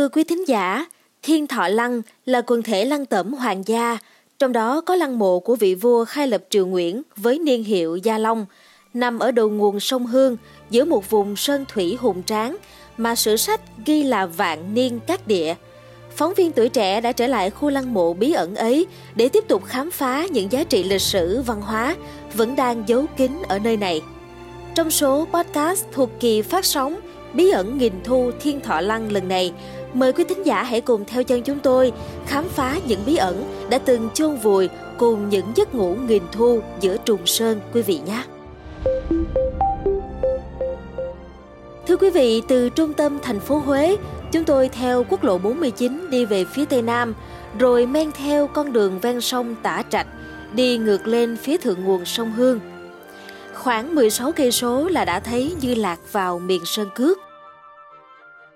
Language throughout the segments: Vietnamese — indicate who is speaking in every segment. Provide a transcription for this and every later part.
Speaker 1: thưa quý thính giả, Thiên Thọ Lăng là quần thể lăng tẩm hoàng gia, trong đó có lăng mộ của vị vua khai lập Triều Nguyễn với niên hiệu Gia Long, nằm ở đầu nguồn sông Hương giữa một vùng sơn thủy hùng tráng mà sử sách ghi là vạn niên các địa. Phóng viên tuổi trẻ đã trở lại khu lăng mộ bí ẩn ấy để tiếp tục khám phá những giá trị lịch sử văn hóa vẫn đang giấu kín ở nơi này. Trong số podcast thuộc kỳ phát sóng Bí ẩn nghìn thu Thiên Thọ Lăng lần này, mời quý thính giả hãy cùng theo chân chúng tôi khám phá những bí ẩn đã từng chôn vùi cùng những giấc ngủ nghìn thu giữa trùng sơn quý vị nhé. Thưa quý vị, từ trung tâm thành phố Huế, chúng tôi theo quốc lộ 49 đi về phía tây nam, rồi men theo con đường ven sông Tả Trạch, đi ngược lên phía thượng nguồn sông Hương. Khoảng 16 cây số là đã thấy Như Lạc vào miền Sơn Cước.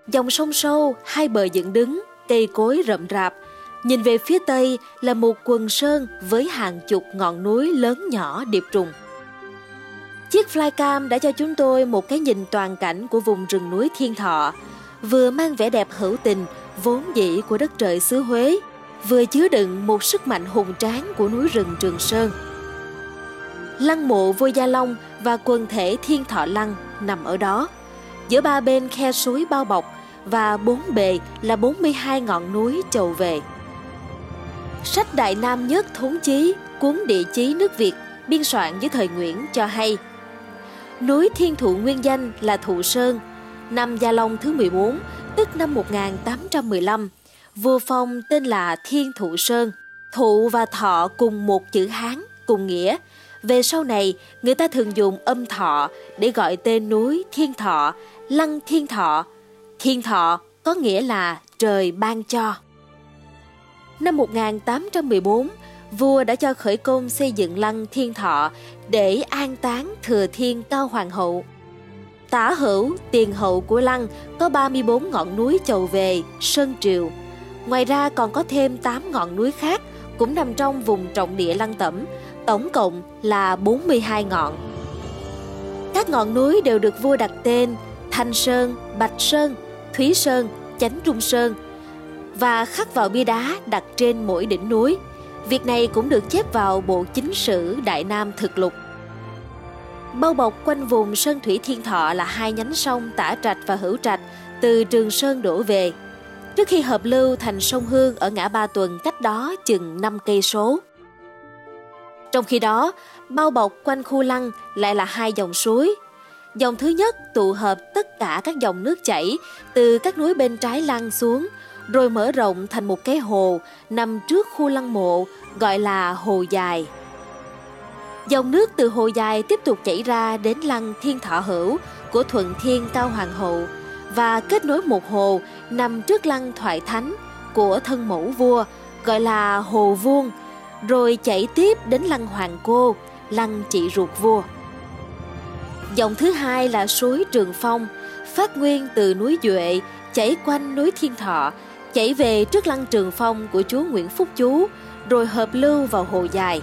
Speaker 1: Dòng sông sâu, hai bờ dựng đứng, cây cối rậm rạp, nhìn về phía tây là một quần sơn với hàng chục ngọn núi lớn nhỏ điệp trùng. Chiếc flycam đã cho chúng tôi một cái nhìn toàn cảnh của vùng rừng núi Thiên Thọ, vừa mang vẻ đẹp hữu tình, vốn dĩ của đất trời xứ Huế, vừa chứa đựng một sức mạnh hùng tráng của núi rừng Trường Sơn. Lăng mộ vua Gia Long và quần thể Thiên Thọ Lăng nằm ở đó. Giữa ba bên khe suối bao bọc và bốn bề là 42 ngọn núi chầu về. Sách Đại Nam Nhất Thống Chí, cuốn địa chí nước Việt, biên soạn dưới thời Nguyễn cho hay Núi Thiên Thụ nguyên danh là Thụ Sơn, năm Gia Long thứ 14, tức năm 1815. Vua Phong tên là Thiên Thụ Sơn, Thụ và Thọ cùng một chữ Hán, cùng nghĩa. Về sau này, người ta thường dùng âm thọ để gọi tên núi Thiên Thọ, Lăng Thiên Thọ. Thiên Thọ có nghĩa là trời ban cho. Năm 1814, vua đã cho khởi công xây dựng lăng Thiên Thọ để an táng thừa thiên cao hoàng hậu. Tả hữu, tiền hậu của lăng có 34 ngọn núi chầu về, Sơn Triều. Ngoài ra còn có thêm 8 ngọn núi khác cũng nằm trong vùng trọng địa lăng tẩm, tổng cộng là 42 ngọn. Các ngọn núi đều được vua đặt tên Thanh Sơn, Bạch Sơn, Thúy Sơn, Chánh Trung Sơn và khắc vào bia đá đặt trên mỗi đỉnh núi. Việc này cũng được chép vào bộ chính sử Đại Nam Thực Lục. Bao bọc quanh vùng Sơn Thủy Thiên Thọ là hai nhánh sông Tả Trạch và Hữu Trạch từ Trường Sơn đổ về. Trước khi hợp lưu thành sông Hương ở ngã Ba Tuần cách đó chừng 5 cây số. Trong khi đó, bao bọc quanh khu lăng lại là hai dòng suối. Dòng thứ nhất tụ hợp tất cả các dòng nước chảy từ các núi bên trái lăng xuống, rồi mở rộng thành một cái hồ nằm trước khu lăng mộ gọi là Hồ Dài. Dòng nước từ hồ dài tiếp tục chảy ra đến lăng Thiên Thọ Hữu của Thuận Thiên Cao Hoàng hậu và kết nối một hồ nằm trước lăng Thoại Thánh của thân mẫu vua gọi là Hồ Vuông, rồi chảy tiếp đến lăng Hoàng Cô, lăng chị ruột vua. Dòng thứ hai là suối Trường Phong, phát nguyên từ núi Duệ, chảy quanh núi Thiên Thọ, chảy về trước lăng Trường Phong của chúa Nguyễn Phúc Chú, rồi hợp lưu vào hồ dài.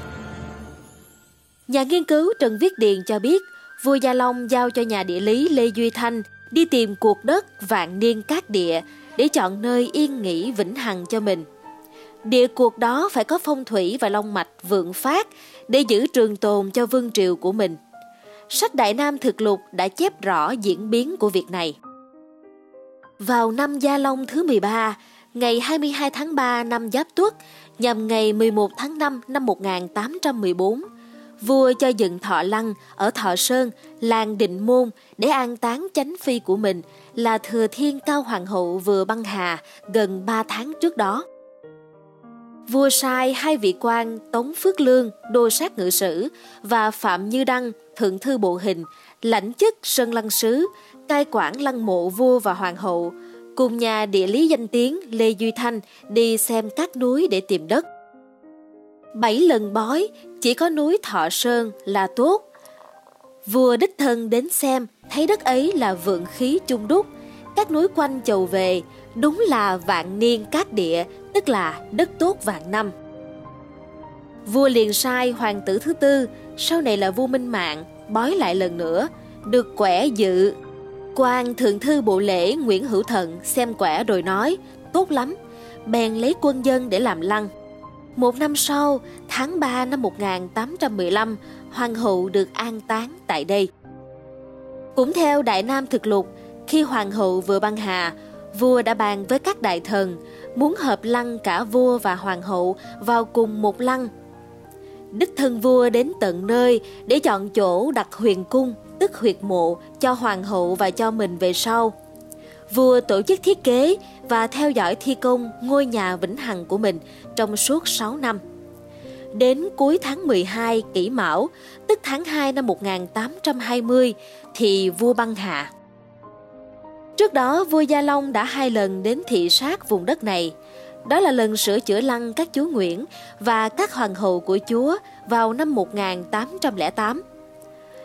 Speaker 1: Nhà nghiên cứu Trần Viết Điền cho biết, vua Gia Long giao cho nhà địa lý Lê Duy Thanh đi tìm cuộc đất vạn niên cát địa để chọn nơi yên nghỉ vĩnh hằng cho mình. Địa cuộc đó phải có phong thủy và long mạch vượng phát để giữ trường tồn cho vương triều của mình. Sách Đại Nam Thực Lục đã chép rõ diễn biến của việc này. Vào năm Gia Long thứ 13, ngày 22 tháng 3 năm Giáp Tuất, nhằm ngày 11 tháng 5 năm 1814, vua cho dựng thọ lăng ở Thọ Sơn, làng Định Môn để an táng chánh phi của mình là Thừa Thiên Cao Hoàng hậu vừa băng hà gần 3 tháng trước đó. Vua sai hai vị quan Tống Phước Lương, đô sát ngự sử và Phạm Như Đăng, thượng thư bộ hình, lãnh chức Sơn Lăng Sứ, cai quản lăng mộ vua và hoàng hậu, cùng nhà địa lý danh tiếng Lê Duy Thanh đi xem các núi để tìm đất. Bảy lần bói, chỉ có núi Thọ Sơn là tốt. Vua đích thân đến xem, thấy đất ấy là vượng khí chung đúc, các núi quanh chầu về, đúng là vạn niên cát địa, tức là đất tốt vạn năm. Vua liền sai hoàng tử thứ tư, sau này là vua Minh Mạng, bói lại lần nữa, được quẻ dự. quan thượng thư bộ lễ Nguyễn Hữu Thận xem quẻ rồi nói, tốt lắm, bèn lấy quân dân để làm lăng. Một năm sau, tháng 3 năm 1815, hoàng hậu được an táng tại đây. Cũng theo Đại Nam Thực Lục, khi hoàng hậu vừa băng hà, vua đã bàn với các đại thần muốn hợp lăng cả vua và hoàng hậu vào cùng một lăng. Đích thân vua đến tận nơi để chọn chỗ đặt huyền cung, tức huyệt mộ cho hoàng hậu và cho mình về sau. Vua tổ chức thiết kế và theo dõi thi công ngôi nhà vĩnh hằng của mình trong suốt 6 năm. Đến cuối tháng 12 kỷ mão, tức tháng 2 năm 1820, thì vua băng hạ. Trước đó, vua Gia Long đã hai lần đến thị sát vùng đất này. Đó là lần sửa chữa lăng các chúa Nguyễn và các hoàng hậu của chúa vào năm 1808.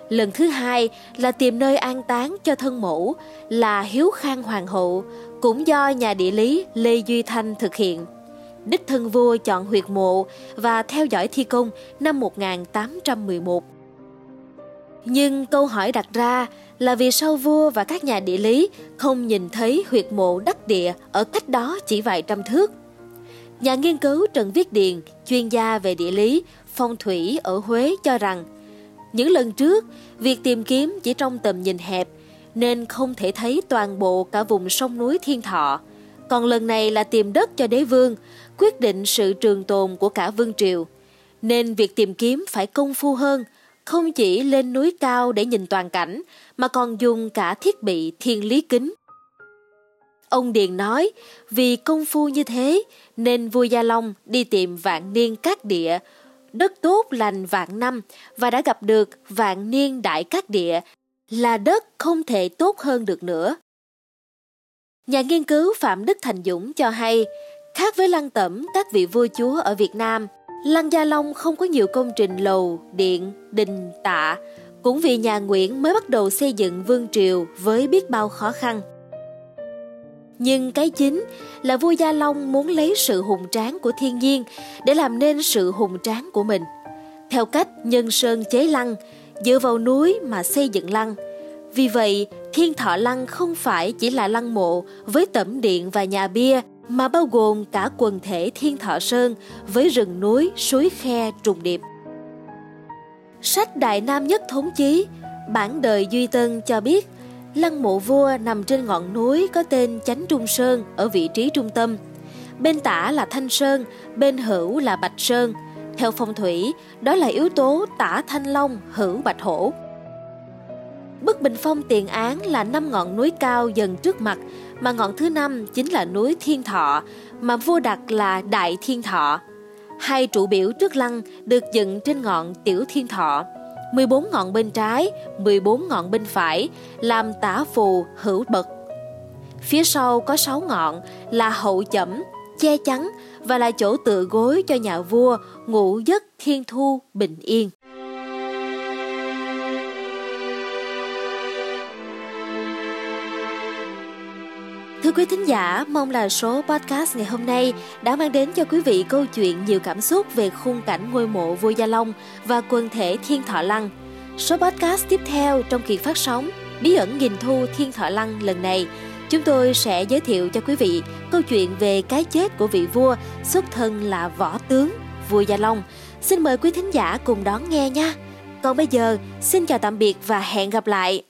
Speaker 1: Lần thứ hai là tìm nơi an táng cho thân mẫu là Hiếu Khang Hoàng hậu, cũng do nhà địa lý Lê Duy Thanh thực hiện. Đích thân vua chọn huyệt mộ và theo dõi thi công năm 1811. Nhưng câu hỏi đặt ra là vì sao vua và các nhà địa lý không nhìn thấy huyệt mộ đắc địa ở cách đó chỉ vài trăm thước. Nhà nghiên cứu Trần Viết Điền, chuyên gia về địa lý, phong thủy ở Huế cho rằng những lần trước, việc tìm kiếm chỉ trong tầm nhìn hẹp nên không thể thấy toàn bộ cả vùng sông núi Thiên Thọ. Còn lần này là tìm đất cho đế vương, quyết định sự trường tồn của cả vương triều. Nên việc tìm kiếm phải công phu hơn, không chỉ lên núi cao để nhìn toàn cảnh, mà còn dùng cả thiết bị thiên lý kính. Ông Điền nói, vì công phu như thế nên vua Gia Long đi tìm vạn niên các địa, đất tốt lành vạn năm và đã gặp được vạn niên đại các địa là đất không thể tốt hơn được nữa. Nhà nghiên cứu Phạm Đức Thành Dũng cho hay, khác với lăng tẩm các vị vua chúa ở Việt Nam, Lăng Gia Long không có nhiều công trình lầu, điện, đình, tạ, cũng vì nhà Nguyễn mới bắt đầu xây dựng vương triều với biết bao khó khăn. Nhưng cái chính là vua Gia Long muốn lấy sự hùng tráng của thiên nhiên để làm nên sự hùng tráng của mình. Theo cách nhân sơn chế lăng, dựa vào núi mà xây dựng lăng. Vì vậy, Thiên Thọ Lăng không phải chỉ là lăng mộ với tẩm điện và nhà bia, mà bao gồm cả quần thể Thiên Thọ Sơn với rừng núi, suối khe trùng điệp. Sách Đại Nam Nhất Thống Chí, bản đời Duy Tân cho biết Lăng mộ vua nằm trên ngọn núi có tên Chánh Trung Sơn ở vị trí trung tâm. Bên tả là Thanh Sơn, bên hữu là Bạch Sơn. Theo phong thủy, đó là yếu tố tả Thanh Long, hữu Bạch Hổ. Bức bình phong tiền án là năm ngọn núi cao dần trước mặt, mà ngọn thứ năm chính là núi Thiên Thọ, mà vua đặt là Đại Thiên Thọ. Hai trụ biểu trước lăng được dựng trên ngọn Tiểu Thiên Thọ, 14 ngọn bên trái, 14 ngọn bên phải, làm tả phù hữu bậc. Phía sau có 6 ngọn là hậu chẩm, che chắn và là chỗ tựa gối cho nhà vua ngủ giấc thiên thu bình yên. Thưa quý thính giả, mong là số podcast ngày hôm nay đã mang đến cho quý vị câu chuyện nhiều cảm xúc về khung cảnh ngôi mộ vua Gia Long và quần thể Thiên Thọ Lăng. Số podcast tiếp theo trong kỳ phát sóng Bí ẩn nghìn thu Thiên Thọ Lăng lần này, chúng tôi sẽ giới thiệu cho quý vị câu chuyện về cái chết của vị vua xuất thân là võ tướng, vua Gia Long. Xin mời quý thính giả cùng đón nghe nha. Còn bây giờ, xin chào tạm biệt và hẹn gặp lại.